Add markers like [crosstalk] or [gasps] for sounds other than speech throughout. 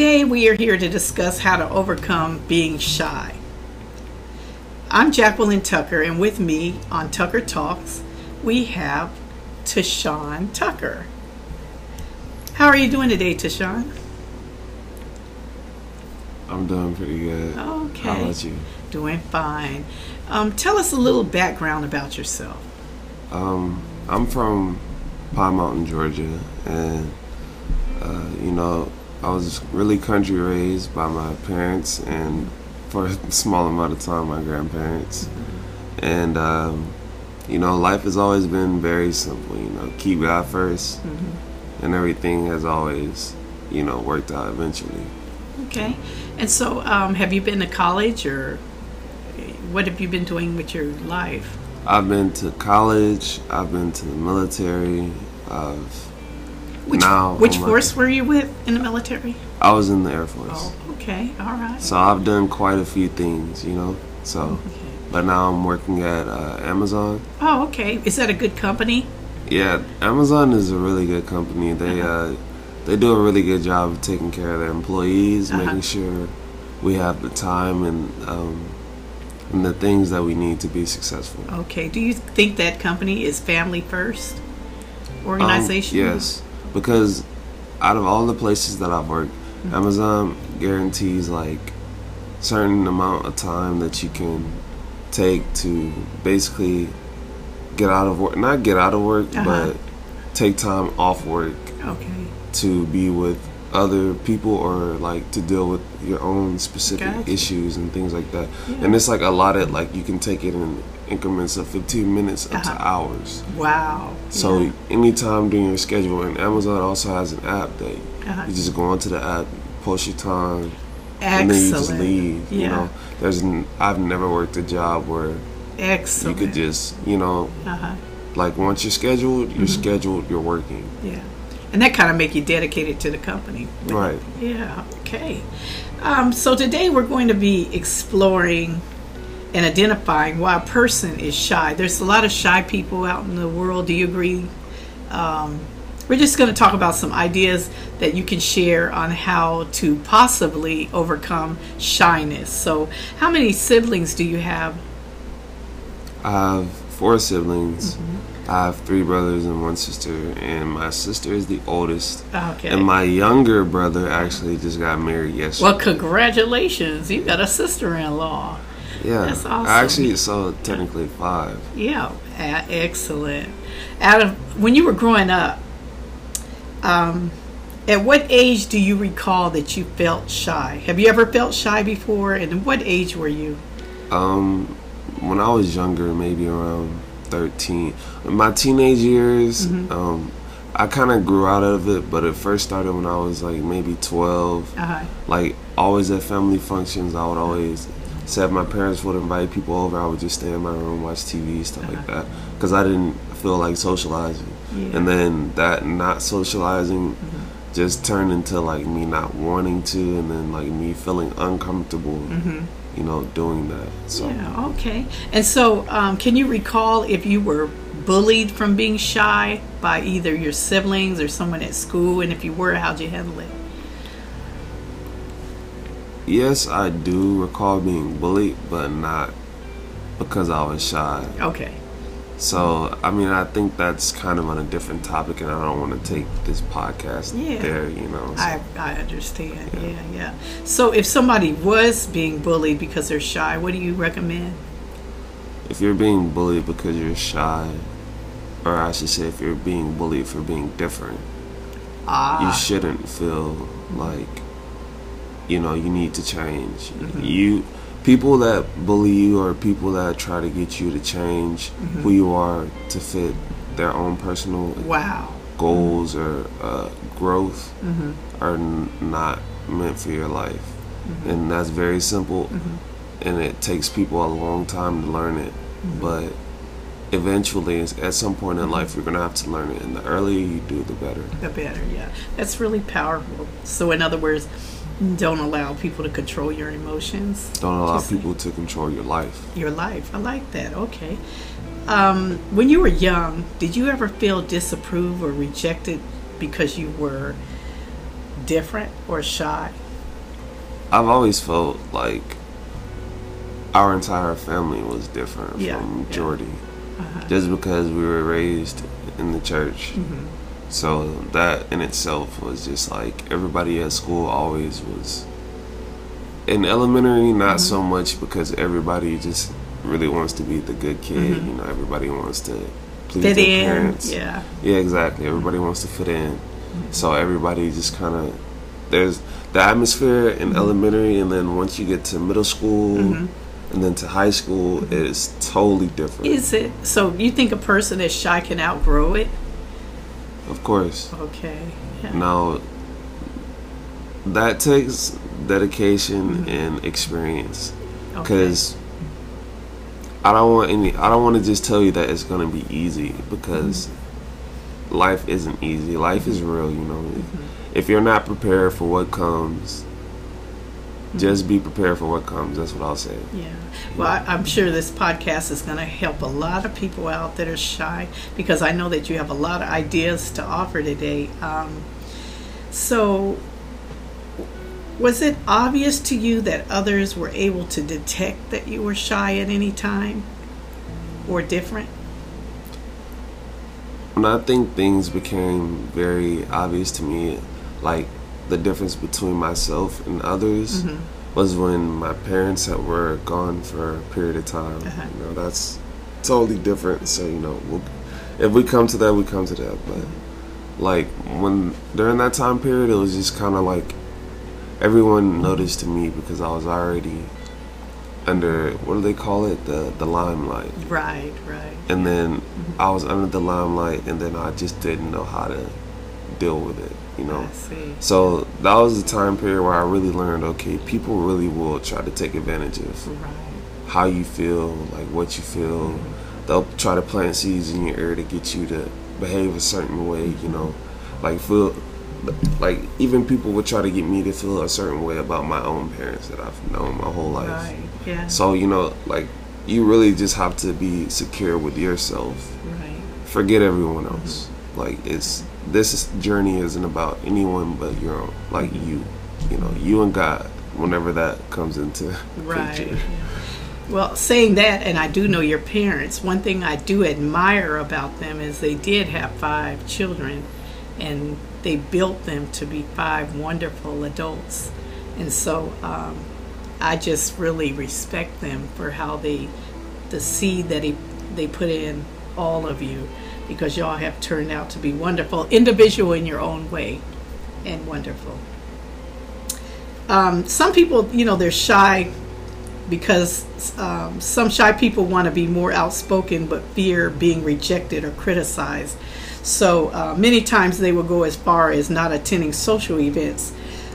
today we are here to discuss how to overcome being shy. I'm Jacqueline Tucker, and with me on Tucker Talks, we have Tahsaan Tucker. How are you doing today, Tahsaan? I'm doing pretty good. Okay. How about you? Doing fine. Um, tell us a little background about yourself. Um, I'm from Pine Mountain, Georgia, and uh, you know, I was really country raised by my parents, and for a small amount of time, my grandparents. And um, you know, life has always been very simple. You know, keep God 1st Mm-hmm. and everything has always, you know, worked out eventually. Okay. And so, um, have you been to college, or what have you been doing with your life? I've been to college. I've been to the military. I've Which, now which I'm force were you with in the military? I was in the Air Force. Oh, okay. All right. So I've done quite a few things, you know. So, Okay. but now I'm working at uh, Amazon. Oh, okay. Is that a good company? Yeah, Amazon is a really good company. They Uh-huh. uh, they do a really good job of taking care of their employees, Uh-huh. making sure we have the time and um, and the things that we need to be successful. Okay. Do you think that company is family first Um, organization? yes, because out of all the places that I've worked, Mm-hmm. Amazon guarantees like certain amount of time that you can take to basically get out of work. Not get out of work, Uh-huh. but take time off work Okay. to be with other people or like to deal with your own specific Gotcha. issues and things like that. Yeah. And it's like a lot of like you can take it in increments of 15 minutes up Uh-huh. to hours. Wow. So Yeah. anytime during your schedule, and Amazon also has an app that Uh-huh. you just go onto the app, post your time, and then you just leave. Yeah. You know, there's n- I've never worked a job where Excellent. you could just you know Uh-huh. like once you're scheduled, you're Mm-hmm. scheduled, you're working. Yeah. And that kind of make you dedicated to the company. Right. Yeah. Okay. Um, so today we're going to be exploring and identifying why a person is shy. There's a lot of shy people out in the world. Do you agree? Um, we're just going to talk about some ideas that you can share on how to possibly overcome shyness. So, how many siblings do you have? I have four siblings. Mm-hmm. I have three brothers and one sister, and my sister is the oldest. Okay. And my younger brother actually just got married yesterday. well, congratulations. You got a sister in law. Yeah, that's awesome. Actually, so technically five. Yeah, excellent. Out of when you were growing up, um, at what age do you recall that you felt shy? Have you ever felt shy before? And what age were you? Um, when I was younger, maybe around thirteen, in my teenage years, Mm-hmm. um, I kind of grew out of it. But it first started when I was like maybe twelve. Uh, Like always at family functions, I would always say if my parents would invite people over, I would just stay in my room, watch TV, stuff like uh-huh. that, because I didn't feel like socializing. Yeah. And then that not socializing mm-hmm. just turned into like me not wanting to, and then like me feeling uncomfortable, mm-hmm. you know, doing that. So yeah, okay. And so, um, can you recall if you were bullied from being shy by either your siblings or someone at school? And if you were, how'd you handle it? Yes, I do recall being bullied, but not because I was shy. Okay. So, I mean, I think that's kind of on a different topic, and I don't want to take this podcast Yeah. there, you know. So, I, I understand. Yeah, yeah. So, if somebody was being bullied because they're shy, what do you recommend? if you're being bullied because you're shy, or I should say, if you're being bullied for being different, Ah, you shouldn't feel like, you know, you need to change. Mm-hmm. You, people that bully you or people that try to get you to change Mm-hmm. who you are to fit their own personal wow. goals or uh, growth Mm-hmm. are n- not meant for your life. And that's very simple. Mm-hmm. And it takes people a long time to learn it. Mm-hmm. But eventually, at some point in life, you're going to have to learn it. And the earlier you do, the better. The better, yeah. That's really powerful. So, in other words, don't allow people to control your emotions. Don't allow Just- people to control your life. Your life. I like that. Okay. Um, when you were young, did you ever feel disapproved or rejected because you were different or shy? I've always felt like our entire family was different Yeah, from yeah. Jordy, Uh-huh. just because we were raised in the church. Mhm. So that in itself was just like everybody at school always was. In elementary, not Mm-hmm. so much because everybody just really wants to be the good kid. You know, everybody wants to please Mm-hmm. Fit their in. parents. Yeah. Yeah, exactly. Everybody wants to fit in. Mm-hmm. So everybody just kind of there's the atmosphere in elementary, and then once you get to middle school, and then to high school, it is totally different. Is it so? You think a person that's shy can outgrow it? Of course. Okay. Yeah. Now, that takes dedication Mm-hmm. and experience. Okay. Because I don't want any. I don't want to just tell you that it's gonna be easy because Mm-hmm. life isn't easy. Life is real. You know, if you're not prepared for what comes, Mm-hmm. Just be prepared for what comes. That's what I'll say. Yeah. Well, I, I'm sure this podcast is going to help a lot of people out that are shy because I know that you have a lot of ideas to offer today. Um, so, was it obvious to you that others were able to detect that you were shy at any time or different? I think things became very obvious to me, like the difference between myself and others Mm-hmm. was when my parents had, were gone for a period of time. Uh-huh. You know, that's totally different. So you know, we'll, if we come to that, we come to that. But like when during that time period, it was just kind of like everyone noticed to me because I was already under what do they call it the the limelight Right, right. and then Mm-hmm. I was under the limelight, and then I just didn't know how to deal with it, you know. So that was the time period where I really learned, okay, people really will try to take advantage of Right. how you feel, like what you feel. Mm-hmm. They'll try to plant seeds in your ear to get you to behave a certain way, you know, like feel. Like even people would try to get me to feel a certain way about my own parents that I've known my whole life. Right. Yeah. So you know, like you really just have to be secure with yourself. right. Forget everyone else. Like it's this journey isn't about anyone but your own, like you. You know, you and God. Whenever that comes into Right. picture. Well, saying that, and I do know your parents, one thing I do admire about them is they did have five children and they built them to be five wonderful adults. And so um, I just really respect them for how they, the seed that they, they put in all of you, because y'all have turned out to be wonderful, individual in your own way, and wonderful. Um, some people, you know, they're shy because um, some shy people want to be more outspoken but fear being rejected or criticized. So uh, many times they will go as far as not attending social events.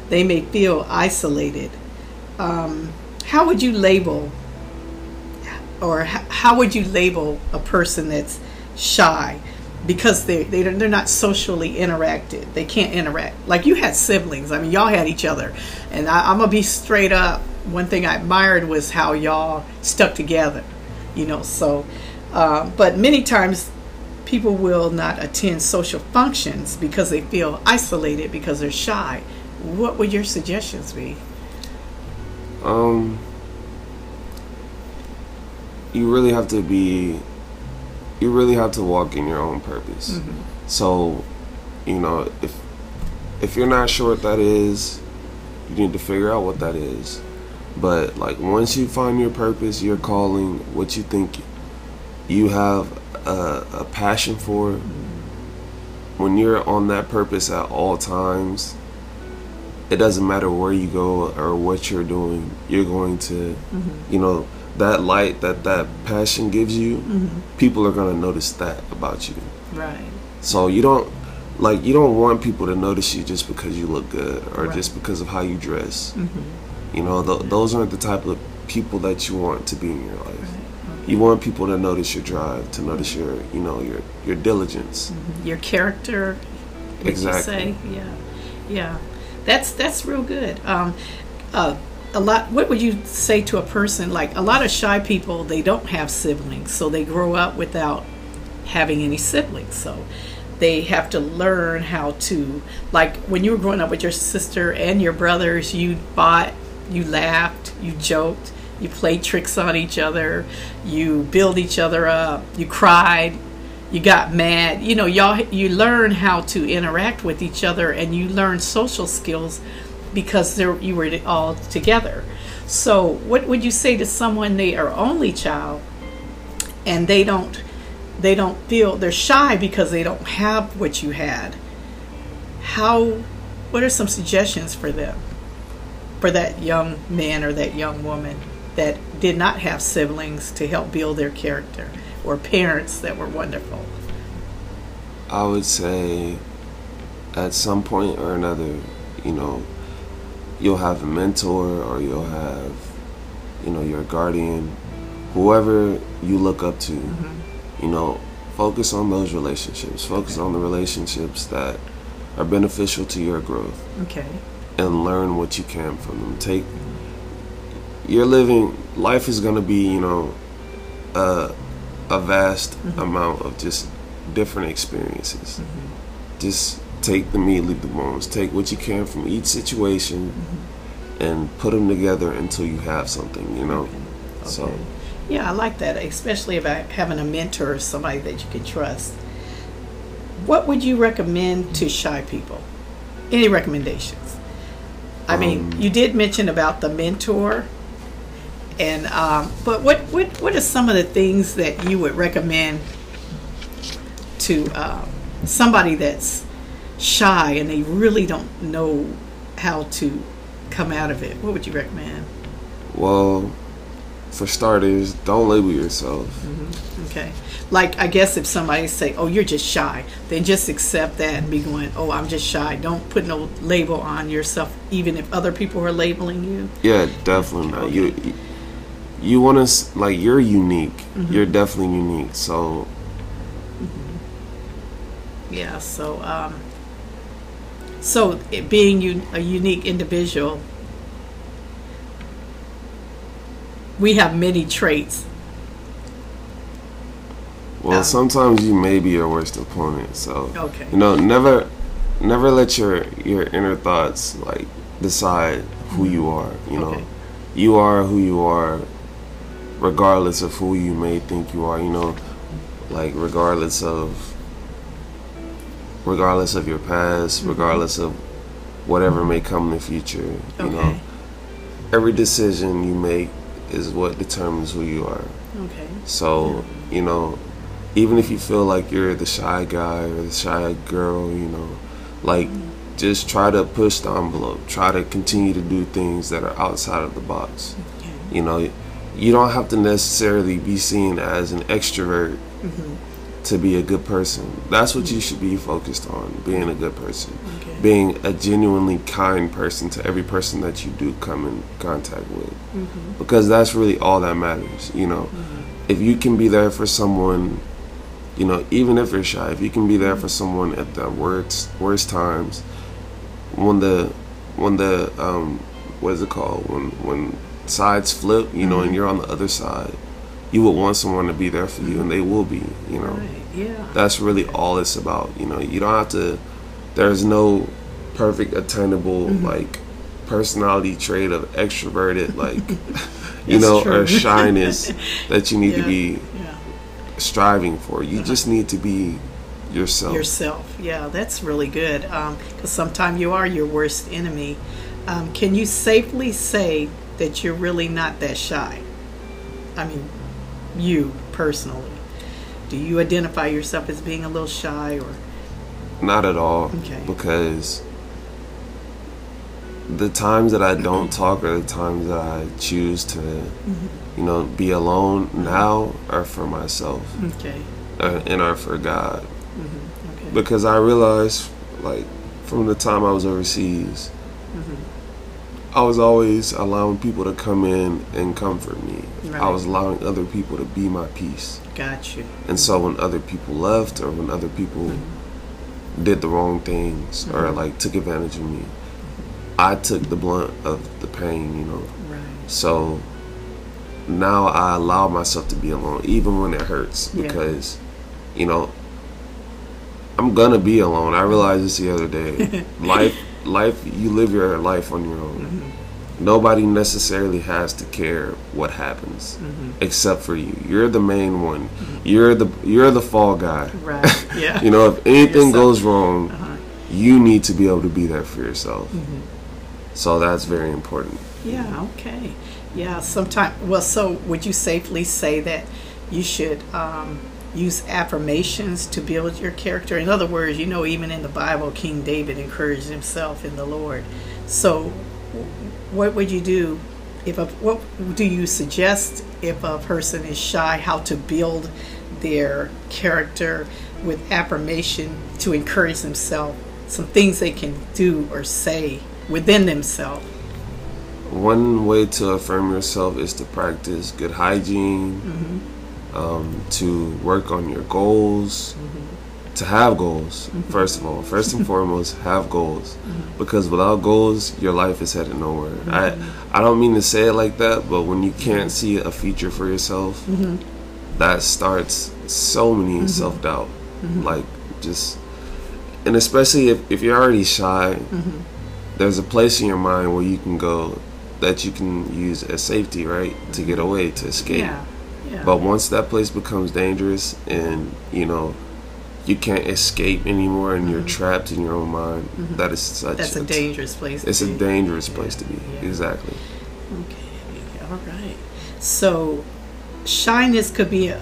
They may feel isolated. Um, how would you label, or how would you label a person that's shy? Because they, they they're not socially interacted. They can't interact. Like you had siblings. I mean, y'all had each other. And I, I'm gonna be straight up. One thing I admired was how y'all stuck together. You know. So, uh, but many times people will not attend social functions because they feel isolated because they're shy. What would your suggestions be? Um, you really have to be. You really have to walk in your own purpose. Mm-hmm. So, you know, if if you're not sure what that is, you need to figure out what that is. But like once you find your purpose, your calling, what you think you have a, a passion for, when you're on that purpose at all times, it doesn't matter where you go or what you're doing. You're going to, mm-hmm. you know, that light that that passion gives you. People are gonna notice that about you. Right. So you don't like you don't want people to notice you just because you look good or Right. just because of how you dress. You know, th- those aren't the type of people that you want to be in your life. You want people to notice your drive, to notice your, you know, your your diligence. Your character. Exactly. You say? Yeah. Yeah. That's that's real good. Um, uh, a lot. What would you say to a person like a lot of shy people? They don't have siblings, so they grow up without having any siblings. So they have to learn how to like when you were growing up with your sister and your brothers. You fought you laughed, you joked, you played tricks on each other, you build each other up, you cried, you got mad. You know, y'all you learn how to interact with each other and you learn social skills because there you were all together. So, what would you say to someone they are only child and they don't they don't feel they're shy because they don't have what you had? How what are some suggestions for them? For that young man or that young woman that did not have siblings to help build their character or parents that were wonderful? I would say at some point or another, you know, you'll have a mentor or you'll have, you know, your guardian, whoever you look up to, mm-hmm. you know, focus on those relationships. Focus okay. on the relationships that are beneficial to your growth. Okay. And learn what you can from them. Take you're living life is going to be, you know, a a vast mm-hmm. amount of just different experiences. Mm-hmm. Just take the meat, leave the bones. Take what you can from each situation mm-hmm. and put them together until you have something, you know. Okay. Okay. So, yeah, I like that, especially about having a mentor or somebody that you can trust. What would you recommend to shy people? Any recommendations? I mean, um, you did mention about the mentor, and um, but what what what are some of the things that you would recommend to uh, somebody that's shy and they really don't know how to come out of it? What would you recommend? Well, for starters, don't label yourself. Mm-hmm. Okay. Like, I guess if somebody say, oh, you're just shy, then just accept that and be going, oh, I'm just shy. Don't put no label on yourself, even if other people are labeling you. Yeah, definitely not. You, you want to, like, you're unique. Mm-hmm. You're definitely unique. So, mm-hmm. yeah, so, um, so it being you, a unique individual, we have many traits. Well, um, sometimes you may be your worst opponent. So, okay. you know, never, never let your your inner thoughts like decide who you are. You know, okay. you are who you are, regardless of who you may think you are. You know, like regardless of regardless of your past, mm-hmm. regardless of whatever may come in the future. You okay. know, every decision you make is what determines who you are. Okay. So, yeah. you know, even if you feel like you're the shy guy or the shy girl, you know, like mm-hmm. just try to push the envelope. Try to continue to do things that are outside of the box. Okay. You know, you don't have to necessarily be seen as an extrovert mm-hmm to be a good person. That's what you should be focused on, being a good person. Okay. Being a genuinely kind person to every person that you do come in contact with. Mm-hmm. Because that's really all that matters, you know. Mm-hmm. If you can be there for someone, you know, even if you're shy, if you can be there for someone at the worst worst times, when the when the um what is it called? When when sides flip, you know, mm-hmm. and you're on the other side you would want someone to be there for you, and they will be. You know, right. yeah. That's really all it's about. You know, you don't have to. There's no perfect attainable mm-hmm. like personality trait of extroverted like [laughs] [laughs] you know true. or shyness [laughs] that you need yeah. to be yeah. striving for. You uh-huh. just need to be yourself. Yourself, yeah, that's really good. Because um, sometimes you are your worst enemy. Um, can you safely say that you're really not that shy? I mean, you personally? Do you identify yourself as being a little shy or? Not at all. Okay. Because the times that I don't talk or the times that I choose to, mm-hmm. you know, be alone now are for myself. Okay. Uh, and are for God. Mm-hmm. Okay. Because I realized, like, from the time I was overseas, I was always allowing people to come in and comfort me. Right. I was allowing other people to be my peace. Got you. And so when other people left or when other people mm-hmm. did the wrong things mm-hmm. or like took advantage of me, I took the blunt of the pain, you know. Right. So now I allow myself to be alone, even when it hurts, because, yeah. you know, I'm gonna be alone. I realized this the other day. [laughs] Life life you live your life on your own. Mm-hmm. Nobody necessarily has to care what happens except for you. You're the main one. You're the you're the fall guy. Right. [laughs] Yeah. you know, if anything goes wrong, Uh-huh. you need to be able to be there for yourself. Mm-hmm. So that's very important. Yeah, okay. Yeah, sometime well so would you safely say that you should um, use affirmations to build your character? In other words, you know even in the Bible King David encouraged himself in the Lord. So what would you do if a what do you suggest if a person is shy how to build their character with affirmation to encourage themselves some things they can do or say within themselves One way to affirm yourself is to practice good hygiene, Mm-hmm. um, to work on your goals, to have goals, Mm-hmm. first of all. First and [laughs] foremost, have goals. Because without goals, your life is headed nowhere. Mm-hmm. I, I don't mean to say it like that, but when you can't see a future for yourself, Mm-hmm. that starts so many self doubt. Like, just, and especially if, if you're already shy, Mm-hmm. there's a place in your mind where you can go that you can use as safety, right? To get away, to escape. Yeah, yeah. But once that place becomes dangerous and, you know, you can't escape anymore and you're trapped in your own mind, that is such Mm-hmm. That's a dangerous place. It's a be. dangerous place to be. yeah. Exactly. Okay, all right. So, shyness could be a.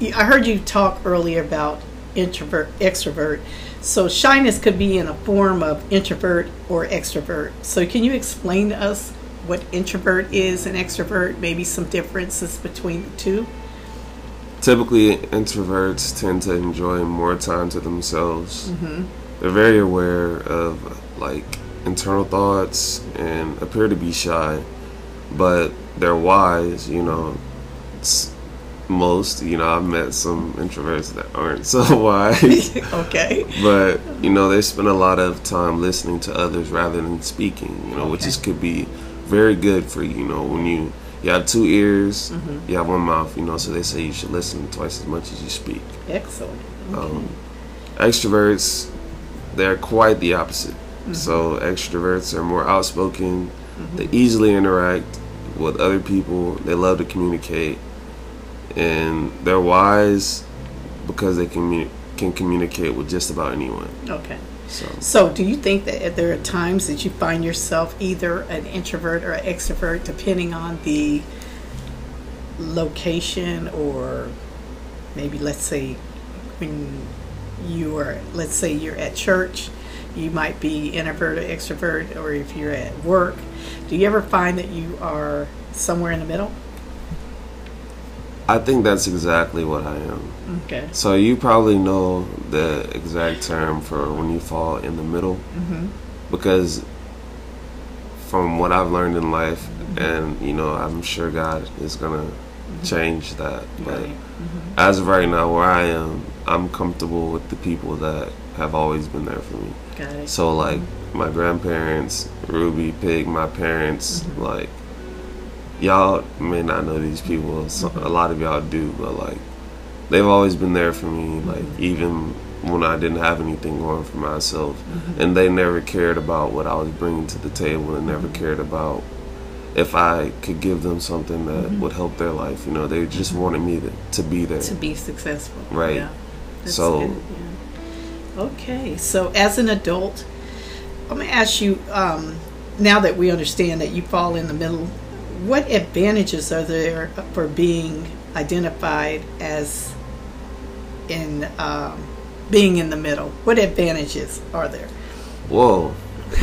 I heard you talk earlier about introvert, extrovert. So, shyness could be in a form of introvert or extrovert. So, can you explain to us what introvert is and extrovert? Maybe some differences between the two. Typically, introverts tend to enjoy more time to themselves. Mm-hmm. They're very aware of like internal thoughts and appear to be shy, but they're wise. You know, it's most. You know, I've met some introverts that aren't [laughs] so wise. [laughs] okay. but you know they spend a lot of time listening to others rather than speaking you know which is could be very good for you you know when you you have two ears. Mm-hmm. you have one mouth you know so they say you should listen twice as much as you speak. Excellent. um, extroverts they're quite the opposite. So extroverts are more outspoken. They easily interact with other people. They love to communicate. And they're wise because they can can communicate with just about anyone. Okay. So So, do you think that there are times that you find yourself either an introvert or an extrovert, depending on the location, or maybe let's say when you are, let's say you're at church, you might be introvert or extrovert, or if you're at work, do you ever find that you are somewhere in the middle? I think that's exactly what I am. Okay. So you probably know the exact term for when you fall in the middle, Mm-hmm. because from what I've learned in life, mm-hmm. and you know, I'm sure God is gonna mm-hmm. change that. But Right. as of right now, where I am, I'm comfortable with the people that have always been there for me. Got it. So like my grandparents, Ruby, Pig, my parents, like y'all may not know these people. So, a lot of y'all do, but like they've always been there for me. Mm-hmm. Like even when I didn't have anything going for myself, mm-hmm. and they never cared about what I was bringing to the table, and never mm-hmm. cared about if I could give them something that would help their life. You know, they just wanted me to, to be there. to be successful. Right. Yeah. That's So- good, yeah. okay. So as an adult, I'm gonna ask you. Um, now that we understand that you fall in the middle, what advantages are there for being identified as in um, being in the middle? What advantages are there? Whoa,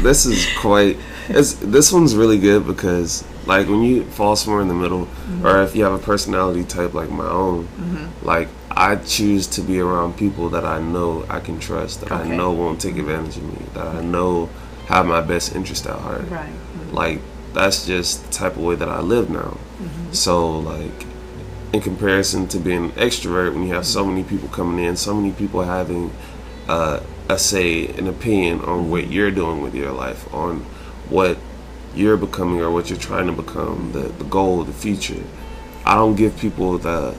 this is quite. It's, this one's really good because, like, when you fall somewhere in the middle, mm-hmm. or if you have a personality type like my own, mm-hmm. like I choose to be around people that I know I can trust, that I know won't take advantage of me, that I know have my best interest at heart. Right. Mm-hmm. Like that's just the type of way that I live now. So like in comparison to being an extrovert when you have so many people coming in, so many people having uh, a say, an opinion on what you're doing with your life, on what you're becoming or what you're trying to become, the, the goal, the future. I don't give people the,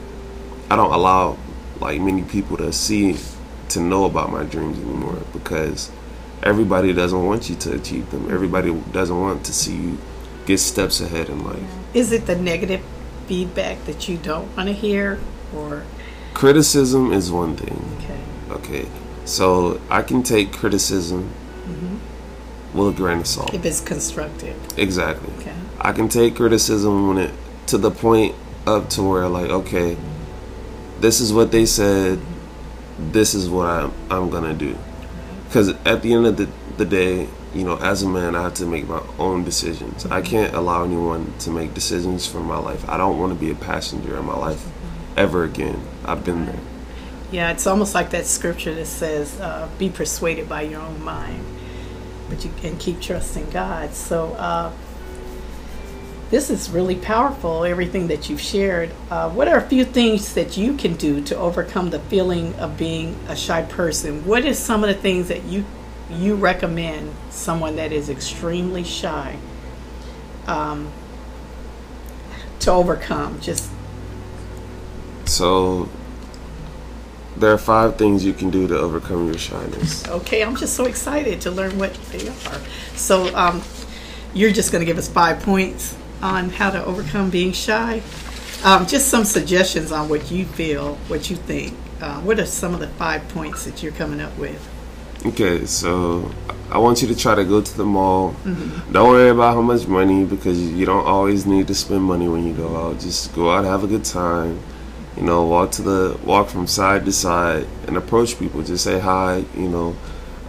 I don't allow like many people to see, to know about my dreams anymore because everybody doesn't want you to achieve them. Everybody doesn't want to see you get steps ahead in life. Is it the negative feedback that you don't want to hear, or Criticism is one thing. okay? Okay, so I can take criticism mm-hmm. with a grain of salt. If it's constructive, Exactly. okay. I can take criticism when it to the point up to where like, okay, this is what they said. This is what I'm I'm gonna do. Because at the end of the, the day, you know, as a man, I have to make my own decisions. I can't allow anyone to make decisions for my life. I don't want to be a passenger in my life ever again. I've been there. Yeah, it's almost like that scripture that says, uh, "Be persuaded by your own mind," but you can keep trusting God. So uh, this is really powerful. Everything that you've shared. Uh, what are a few things that you can do to overcome the feeling of being a shy person? What is some of the things that you you recommend someone that is extremely shy um, to overcome? Just So there are five things you can do to overcome your shyness. Okay, I'm just so excited to learn what they are. So, um, you're just going to give us five points on how to overcome being shy. Um, just some suggestions on what you feel, what you think. Uh, what are some of the five points that you're coming up with? Okay, so I want you to try to go to the mall. Don't worry about how much money because you don't always need to spend money when you go out. Just go out, have a good time. You know, walk to the walk from side to side and approach people. Just say hi. You know,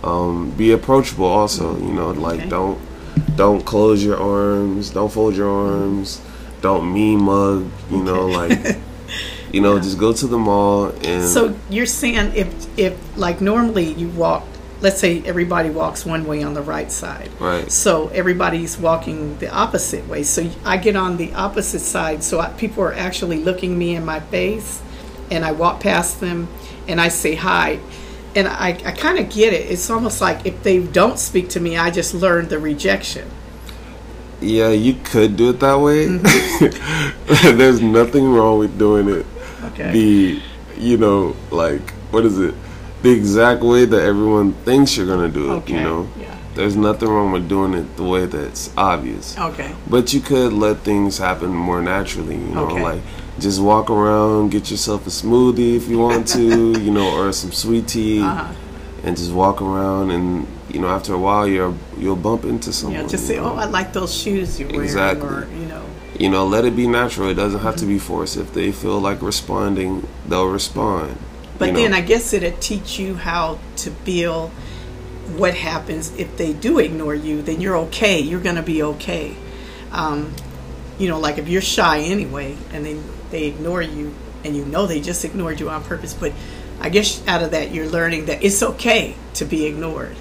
um, be approachable. Also, you know, like Okay. don't don't close your arms. Don't fold your arms. Don't mean mug. You know, like [laughs] you know, just go to the mall and So you're saying if if like normally you walk, let's say everybody walks one way on the right side, right. So everybody's walking the opposite way. So I get on the opposite side. So I, people are actually looking me in my face, and I walk past them, and I say hi, and I, I kind of get it. It's almost like if they don't speak to me, I just learned the rejection. Yeah, you could do it that way. Mm-hmm. [laughs] There's nothing wrong with doing it Okay. the, you know, like what is it? The exact way that everyone thinks you're gonna do it. Okay. You know, Yeah. there's nothing wrong with doing it the way that's obvious. Okay. But you could let things happen more naturally. You know, Okay. like just walk around, get yourself a smoothie if you want to, [laughs] you know, or some sweet tea, Uh-huh. and just walk around. And you know, after a while, you're you'll bump into someone. Yeah. Just you say, know? "Oh, I like those shoes you're wearing," Exactly. or you know. you know, let it be natural. It doesn't have to be forced. If they feel like responding, they'll respond. But you then know. I guess it'll teach you how to feel what happens if they do ignore you, then you're okay. You're going to be okay. Um, you know, like if you're shy anyway and then they ignore you and you know they just ignored you on purpose, but I guess out of that you're learning that it's okay to be ignored.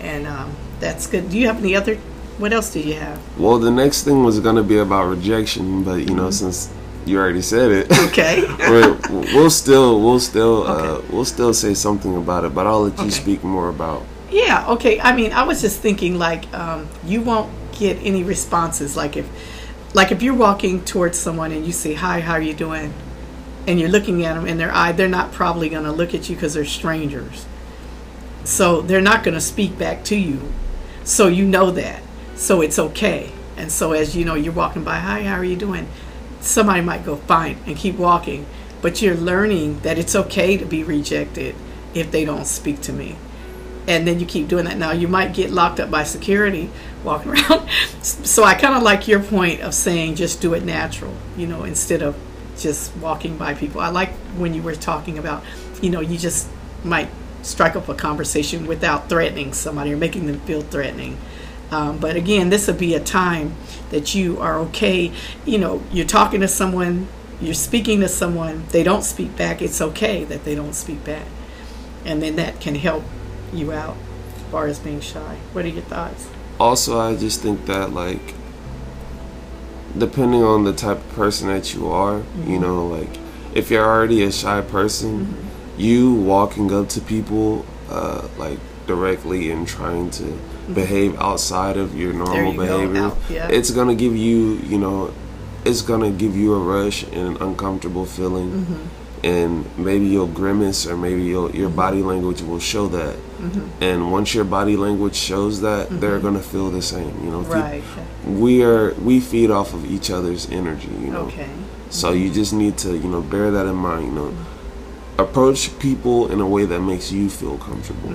And um, that's good. Do you have any other, what else do you have? well, the next thing was gonna be about rejection, but you know, since you already said it, Okay. [laughs] we're, we'll still we'll still uh, we'll still say something about it. But I'll let you Okay. speak more about. Yeah, okay. I mean, I was just thinking like um, you won't get any responses like if like if you're walking towards someone and you say hi, how are you doing? And you're looking at them in their eye, they're not probably going to look at you because they're strangers. So they're not going to speak back to you. So you know that. So it's okay. And so as you know, you're walking by, hi, how are you doing? Somebody might go fine and keep walking, but you're learning that it's okay to be rejected if they don't speak to me and then you keep doing that. Now you might get locked up by security walking [laughs] around. so I kind of like your point of saying just do it natural, you know, instead of just walking by people. I like when you were talking about, you know, you just might strike up a conversation without threatening somebody or making them feel threatening. Um, but again, this would be a time that you are okay. You know, you're talking to someone, you're speaking to someone, they don't speak back. It's okay that they don't speak back. And then that can help you out as far as being shy. What are your thoughts? Also, I just think that like, depending on the type of person that you are, Mm-hmm. you know, like if you're already a shy person, Mm-hmm. you walking up to people uh, like directly and trying to behave outside of your normal Mm-hmm. you behavior, out, yeah. it's gonna give you, you know, it's gonna give you a rush and an uncomfortable feeling. Mm-hmm. and maybe you'll grimace or maybe you'll, your body language will show that. Mm-hmm. And once your body language shows that, they're gonna feel the same. You know, If you- we are we feed off of each other's energy. You know, Okay. so you just need to you know bear that in mind. You know, approach people in a way that makes you feel comfortable.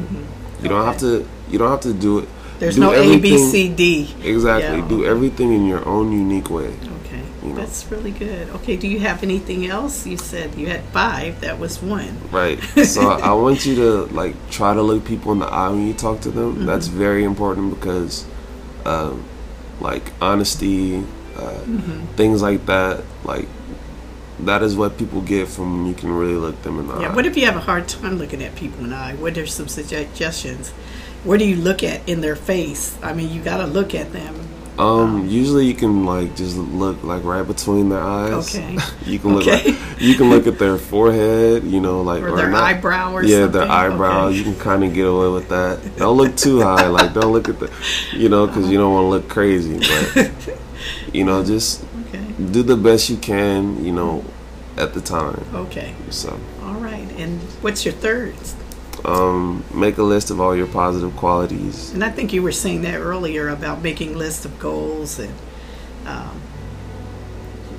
You don't have to. You don't have to do it. There's do no A, B, C, D. Exactly. Yeah. Do everything in your own unique way. Okay, You know. that's really good. Okay, do you have anything else? You said you had five. That was one. Right. [laughs] So I want you to like try to look people in the eye when you talk to them. Mm-hmm. That's very important because, um, like honesty, uh, Mm-hmm. things like that, like that is what people get from when you can really look them in the Yeah. eye. Yeah, what if you have a hard time looking at people in the eye? What are some suggestions? Where do you look at in their face? I mean, you got to look at them. Um, usually you can like just look like right between their eyes. Okay. [laughs] you can look Okay. like, you can look at their [laughs] forehead, you know, like Or their not- eyebrow or yeah, something? their eyebrow. Okay. You can kind of get away with that. Don't look too high. Like don't look at the, you know, because you don't want to look crazy. But [laughs] you know, just Okay. do the best you can. You know, at the time. Okay. So, All right. And what's your third? Um, make a list of all your positive qualities. And I think you were saying that earlier about making lists of goals and, um,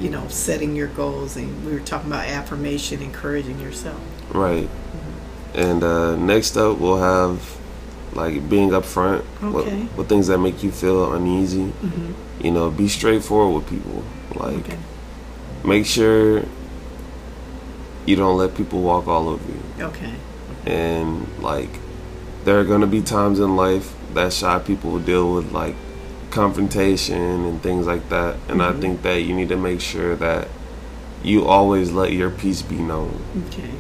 you know, setting your goals. And we were talking about affirmation, encouraging yourself. Right. And uh, next up, we'll have like being upfront with, Okay. with things that make you feel uneasy. hmm You know, be straightforward with people. Like, Okay. make sure you don't let people walk all over you. Okay. And like, there are gonna be times in life that shy people will deal with like confrontation and things like that. And I Mhm. think that you need to make sure that you always let your peace be known. Okay.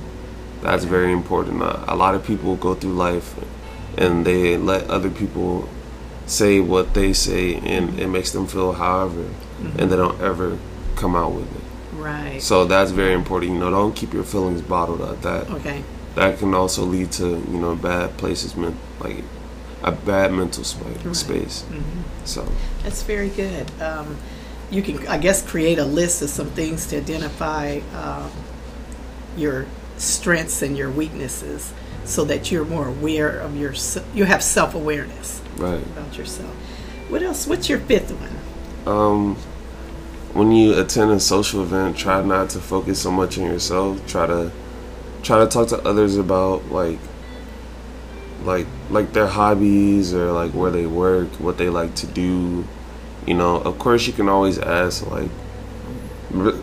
That's very important. Uh, a lot of people go through life and they let other people say what they say and it makes them feel however and they don't ever come out with it. Right. So that's very important. You know, don't keep your feelings bottled up. That okay. That can also lead to, you know, bad places men- like a bad mental spa- Right. space. hmm So, That's very good. Um, you can, I guess, create a list of some things to identify uh, your strengths and your weaknesses, so that you're more aware of your. You have self awareness right. about yourself. What else? What's your fifth one? Um, when you attend a social event, try not to focus so much on yourself. Try to try to talk to others about like like like their hobbies or like where they work, what they like to do. You know, of course, you can always ask like.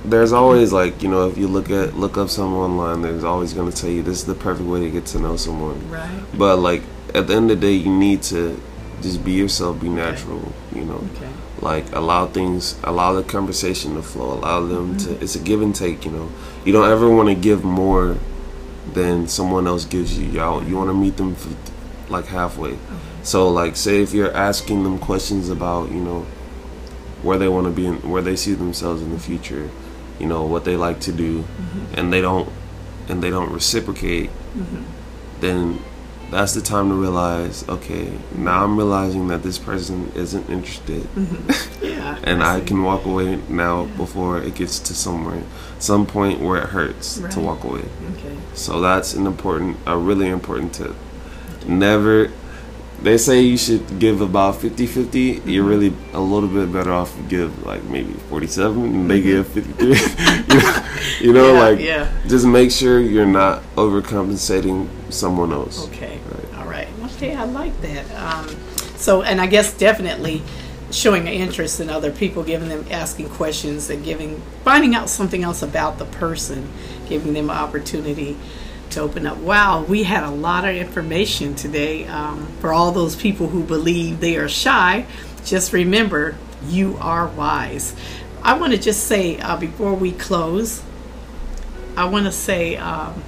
There's always like you know if you look at look up someone online, there's always going to tell you this is the perfect way to get to know someone. Right. But like at the end of the day, you need to just be yourself, be natural. You know, Okay. like allow things allow the conversation to flow allow them Mm-hmm. to it's a give and take you know you don't ever want to give more than someone else gives you y'all you want to meet them f- like halfway so like say if you're asking them questions about you know where they want to be and where they see themselves in the future you know what they like to do Mm-hmm. and they don't and they don't reciprocate Mhm. then that's the time to realize okay now i'm realizing that this person isn't interested [laughs] Yeah. and I see. can walk away now before it gets to somewhere, some point where it hurts Right. to walk away. Okay. So that's an important, a really important tip. Never, they say you should give about 50 50. You're Mm-hmm. really a little bit better off to give like maybe 47 and they give 53. [laughs] you know, you [laughs] know Mm-hmm. Yeah, like yeah. just make sure you're not overcompensating someone else. Okay. Okay, I like that. Um, so, and I guess definitely showing interest in other people, giving them, asking questions, and giving, finding out something else about the person, giving them an opportunity to open up. Wow, we had a lot of information today. Um, for all those people who believe they are shy, just remember you are wise. I want to just say uh, before we close, I want to say. Um,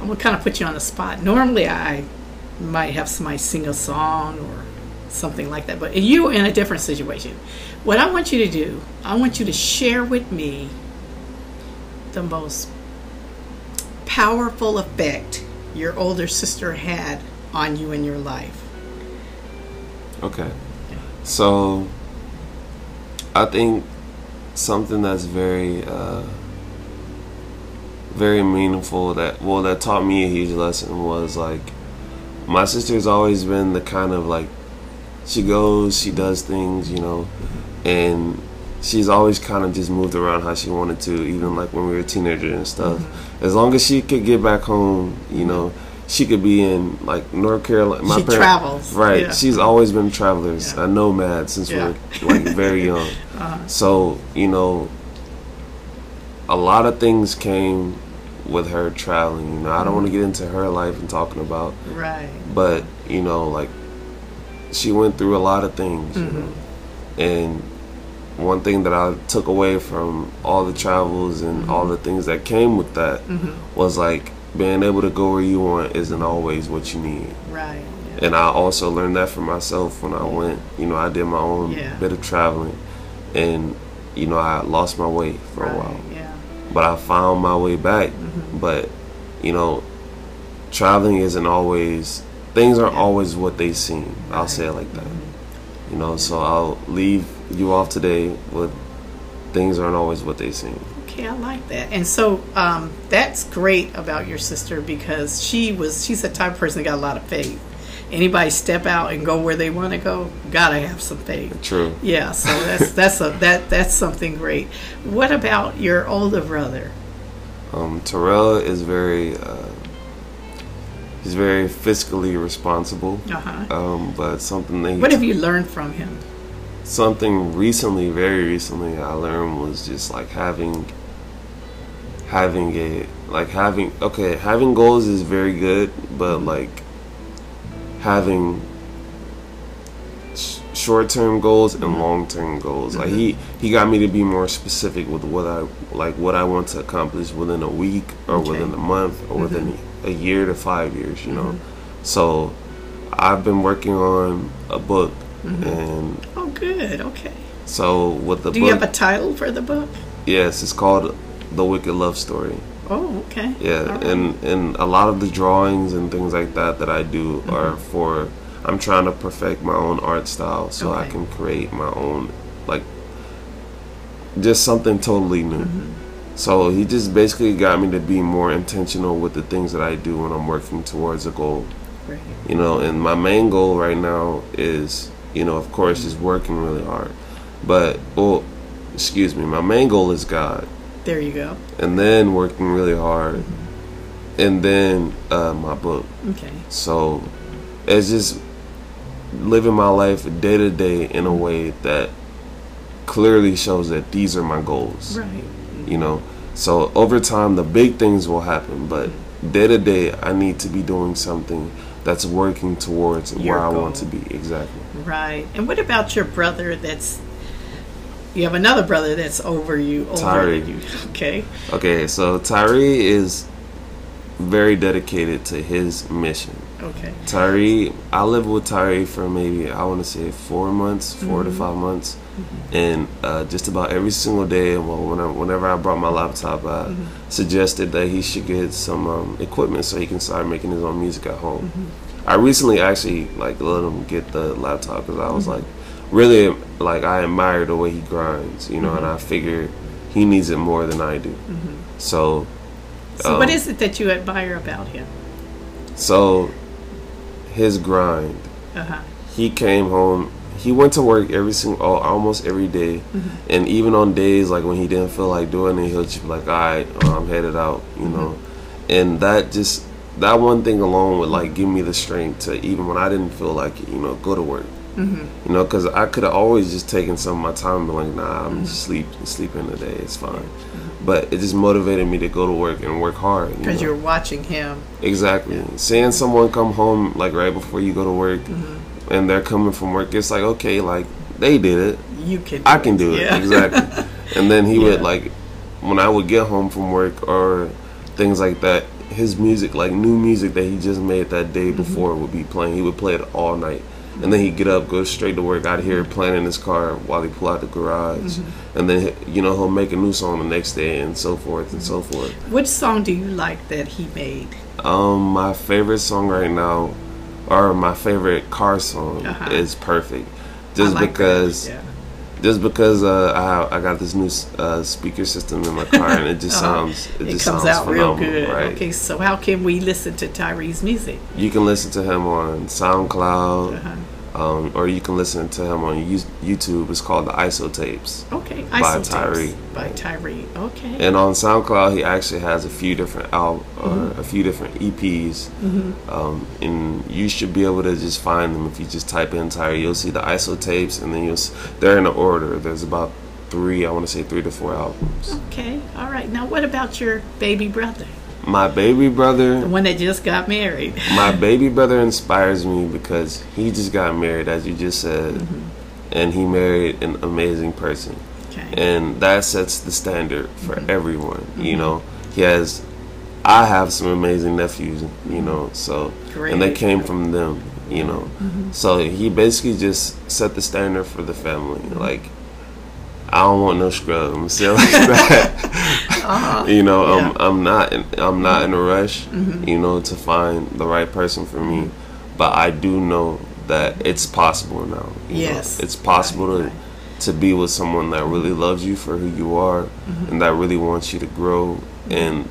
I'm gonna kind of put you on the spot. Normally, I might have somebody sing a song or something like that, but you in a different situation. What I want you to do, I want you to share with me the most powerful effect your older sister had on you in your life. Okay. So I think something that's very uh, very meaningful that well that taught me a huge lesson was like my sister's always been the kind of like she goes, she does things, you know, and she's always kind of just moved around how she wanted to, even like when we were teenagers and stuff. Mm-hmm. As long as she could get back home, you know, she could be in like North Carolina. My she parents, travels, right? Yeah. She's always been travelers, yeah. a nomad since yeah. we are like very young. [laughs] uh-huh. So you know, a lot of things came with her traveling. You know, I don't mm-hmm. want to get into her life and talking about, right? But you know, like she went through a lot of things, mm-hmm. you know? and one thing that I took away from all the travels and mm-hmm. all the things that came with that mm-hmm. was like being able to go where you want isn't always what you need. Right. Yeah. And I also learned that for myself when I went. You know, I did my own yeah. bit of traveling, and you know, I lost my way for right. a while. But I found my way back. Mm-hmm. But you know, traveling isn't always things aren't always what they seem. I'll say it like that. Mm-hmm. You know, so I'll leave you off today with things aren't always what they seem. Okay, I like that. And so um, that's great about your sister because she was she's the type of person that got a lot of faith. Anybody step out and go where they want to go, gotta have some faith. True. Yeah, so that's [laughs] that's a that that's something great. What about your older brother? Um, Terrell is very uh, he's very fiscally responsible. Uh-huh. Um, but something that what have you learned from him? Something recently, very recently, I learned was just like having having a like having okay having goals is very good but like having sh- short-term goals and long-term goals like he he got me to be more specific with what i like what i want to accomplish within a week or okay. within a month or mm-hmm. within a year to five years you know mm-hmm. so i've been working on a book mm-hmm. and oh good okay so with the do book, you have a title for the book yes it's called the Wicked Love Story. Oh, okay. Yeah, right. and and a lot of the drawings and things like that that I do mm-hmm. are for. I'm trying to perfect my own art style so okay. I can create my own like just something totally new. Mm-hmm. So he just basically got me to be more intentional with the things that I do when I'm working towards a goal. Right. You know, and my main goal right now is, you know, of course, is working really hard. But well, excuse me, my main goal is God. There you go. And then working really hard, mm-hmm. and then uh, my book. Okay. So it's just living my life day to day in a way that clearly shows that these are my goals. Right. You know, so over time the big things will happen, but day to day I need to be doing something that's working towards Your where goal. I want to be. Exactly. Right. And what about your brother that's you have another brother that's over you. Over Tyree. You. Okay. Okay, so Tyree is very dedicated to his mission. Okay. Tyree, I lived with Tyree for maybe I want to say four months, 4 mm-hmm. to five months, mm-hmm. and uh, just about every single day. Well, whenever, whenever I brought my laptop, I mm-hmm. suggested that he should get some um, equipment so he can start making his own music at home. Mm-hmm. I recently actually like let him get the laptop because I was mm-hmm. like really like I admire the way he grinds, you know, mm-hmm. and I figure he needs it more than I do. Mm-hmm. So, so um, what is it that you admire about him? So, his grind. Uh-huh. He came home. He went to work every single, almost every day. Mm-hmm. and even on days like when he didn't feel like doing it, he'll just be like, "All right, I'm headed out," you mm-hmm. know, and that just that one thing alone would like give me the strength to even when I didn't feel like it, you know, go to work. Mm-hmm. You know, because I could have always just taken some of my time and been like, nah, I'm mm-hmm. just sleep sleeping today. It's fine. Mm-hmm. But it just motivated me to go to work and work hard. Because you are watching him. Exactly. Yeah. Seeing someone come home like right before you go to work, mm-hmm. and they're coming from work, it's like okay, like they did it. You can. I can do it. Yeah. Exactly. [laughs] and then he yeah. would like, when I would get home from work or things like that, his music, like new music that he just made that day mm-hmm. before, would be playing. He would play it all night and then he'd get up, go straight to work out here, playing in his car while he pull out the garage, mm-hmm. and then you know he'll make a new song the next day, and so forth and so forth. Which song do you like that he made? Um, my favorite song right now, or my favorite car song, uh-huh. is "Perfect," just like because. Yeah. Just because uh, I I got this new uh, speaker system in my car and it just Uh-huh. [laughs] sounds it, It just comes sounds out real good. right? Okay, so how can we listen to Tyree's music? You can listen to him on SoundCloud, Uh-huh. Um, or you can listen to him on YouTube. It's called the ISO Tapes. Okay, By Isotapes Tyree. By Tyree. Okay. And on SoundCloud, he actually has a few different al- Mm-hmm. a few different EPs, um, and you should be able to just find them if you just type in Tyree. You'll see the ISO tapes, and then you'll s- they're in the order. There's about three, I want to say three to four albums. okay. All right. Now, what about your baby brother, My baby brother the one that just got married? [laughs] my baby brother inspires me because he just got married, as you just said, Mm-hmm. and he married an amazing person. Okay. and that sets the standard for mm-hmm. everyone. You mm-hmm. know, he has. I have some amazing nephews. You know, so and they came from them. You know, mm-hmm. so he basically just set the standard for the family. Like, I don't want no scrub. I'm saying like that. Uh-huh. you know, Yeah. I'm I'm not in, I'm not in a mm-hmm. rush. Mm-hmm. You know, to find the right person for me, mm-hmm. but I do know that it's possible now. you know. Yes. it's possible Right, to right. to be with someone that really loves you for who you are and that really wants you to grow and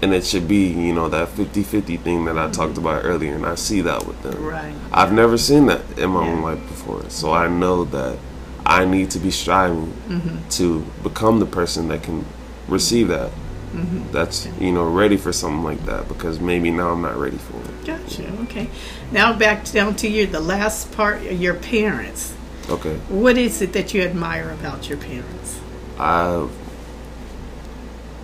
and it should be you know that 50-50 thing that i talked about earlier and i see that with them Right. i've never seen that in my own life before so i know that i need to be striving Mm-hmm. to become the person that can receive that Mm-hmm. that's you know ready for something like that because maybe now i'm not ready for it Gotcha. Okay. Now back down to your the last part. Your parents. okay What is it that you admire about your parents? I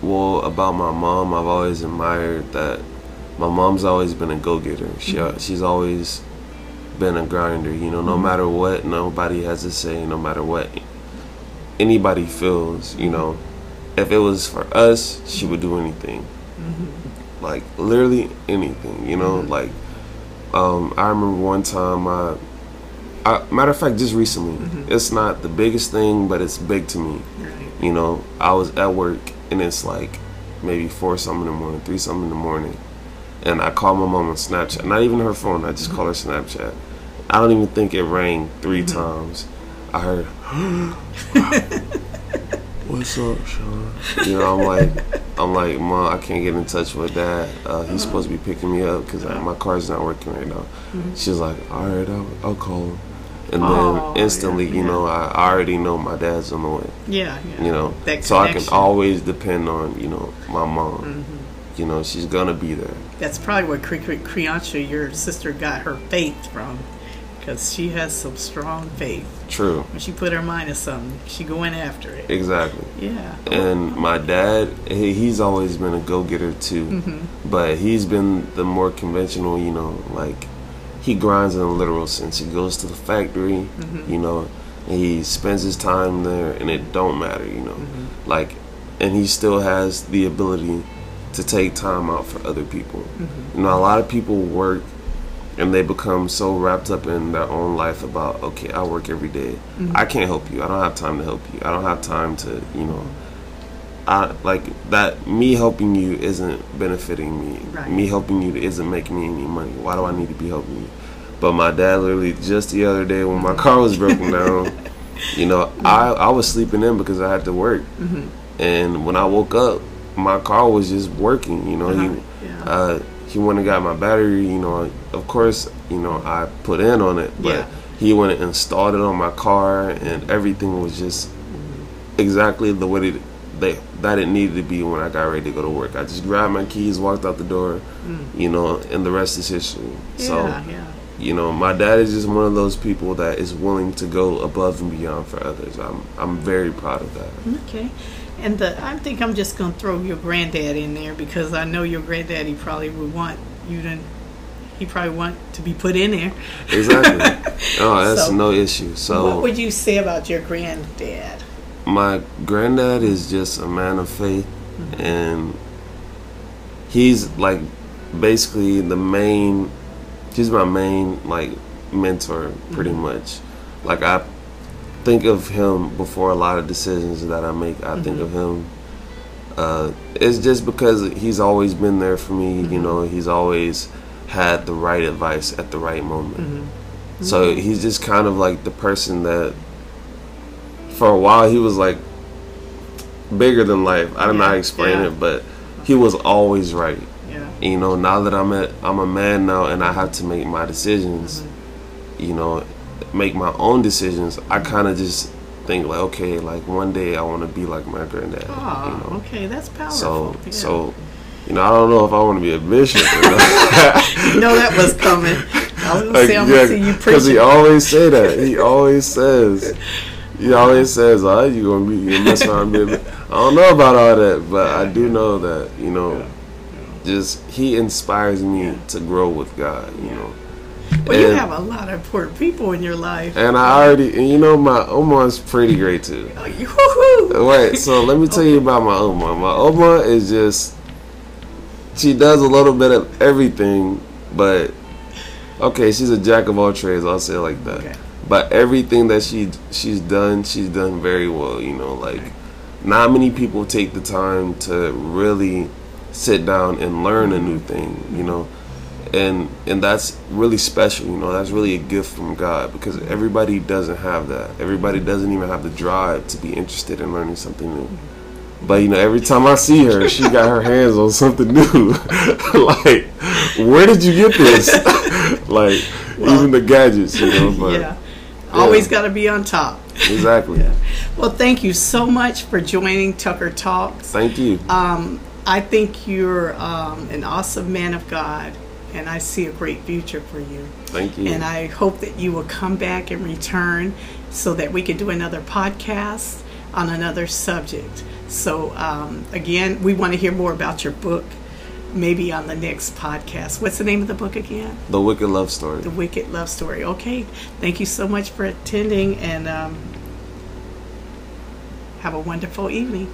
well about my mom. I've always admired that my mom's always been a go getter. She she's always been a grinder. You know, no matter what, nobody has to say. No matter what anybody feels. You know, if it was for us, she would do anything. Mm-hmm. Like literally anything. You know, mm-hmm. like um, I remember one time I. I, matter of fact, just recently, mm-hmm. it's not the biggest thing, but it's big to me. Right. You know, I was at work and it's like maybe four something in the morning, three something in the morning, and I call my mom on Snapchat. Not even her phone. I just call her Snapchat. I don't even think it rang 3 times. I heard, [gasps] [laughs] "What's up, Sean?" [laughs] You know, I'm like, I'm like, Mom, I can't get in touch with Dad. Uh, he's supposed to be picking me up because my car's not working right now. She's like, all right, I'll, I'll call him. And then Oh, instantly, yeah, you yeah. know, I I already know my dad's on the way Yeah. yeah. you know That so i can always depend on you know my mom Mm-hmm. you know she's gonna be there That's probably where Cre- Cre- Creontia, your sister, got her faith from, because she has some strong faith. true When she put her mind to something, she going after it. exactly Yeah. and my dad he, he's always been a go-getter too Mm-hmm. but he's been the more conventional you know like he grinds in a literal sense he goes to the factory Mm-hmm. you know and he spends his time there and it don't matter you know Mm-hmm. like and he still has the ability to take time out for other people Mm-hmm. you know a lot of people work and they become so wrapped up in their own life about okay i work every day. Mm-hmm. i can't help you i don't have time to help you i don't have time to you know I like that. Me helping you isn't benefiting me. Right. Me helping you isn't making me any money. Why do I need to be helping you? But my dad literally just the other day when my car was broken down, [laughs] you know, I I was sleeping in because I had to work, Mm-hmm. and when I woke up, my car was just working. You know, Uh-huh. he Yeah. uh, he went and got my battery. You know, of course, you know I put in on it, but Yeah. he went and installed it on my car, and everything was just exactly the way that they that it needed to be when I got ready to go to work. I just grabbed my keys, walked out the door, you know, and the rest is history. So, Mm. yeah, yeah. you know, my dad is just one of those people that is willing to go above and beyond for others. I'm I'm very proud of that. Okay. And the, I think I'm just going to throw your granddad in there because I know your granddaddy probably would want you to, he probably want to be put in there. Exactly. [laughs] oh, that's So, no issue. So, what would you say about your granddad? my granddad is just a man of faith mm-hmm. and he's like basically the main he's my main like mentor pretty mm-hmm. much like i think of him before a lot of decisions that i make i think of him uh, it's just because he's always been there for me you know he's always had the right advice at the right moment so he's just kind of like the person that for a while he was like bigger than life. I don't know how to explain yeah. it, but he was always right. Yeah. you know now that i'm a i'm a man now and i have to make my decisions Mm-hmm. you know make my own decisions i kind of just think like okay like one day i want to be like my granddad Oh, you ah, know okay, that's powerful. so Yeah. so you know i don't know if i want to be a bishop or not. [laughs] you know that was coming. I was gonna Like, say I'm yeah, gonna see you because he always say that he [laughs] always says he always says oh you gonna be you gonna mess around and be a bi-" i don't know about all that but i do know that you know just he inspires me to grow with god you know Well, you have a lot of important people in your life. And I already, and you know, my Omar's pretty great too. Oh, you- woo-hoo. Wait, so let me tell you about my Omar. My Omar is just, she does a little bit of everything, but okay, she's a jack of all trades. I'll say it like that. Okay. But everything that she she's done, she's done very well. You know, like not many people take the time to really sit down and learn a new thing. You know, and and that's really special you know that's really a gift from god because everybody doesn't have that. Everybody doesn't even have the drive to be interested in learning something new. But you know every time i see her she got her hands on something new. [laughs] Like where did you get this? [laughs] Like even the gadgets you know but yeah. Always got to be on top. exactly. Well, thank you so much for joining Tucker Talks. thank you. Um, I think you're um, an awesome man of God, and I see a great future for you. thank you And I hope that you will come back and return so that we can do another podcast on another subject. So, um, again, we want to hear more about your book, maybe on the next podcast. What's the name of the book again? the wicked love story The Wicked Love Story. Okay. Thank you so much for attending and um, have a wonderful evening.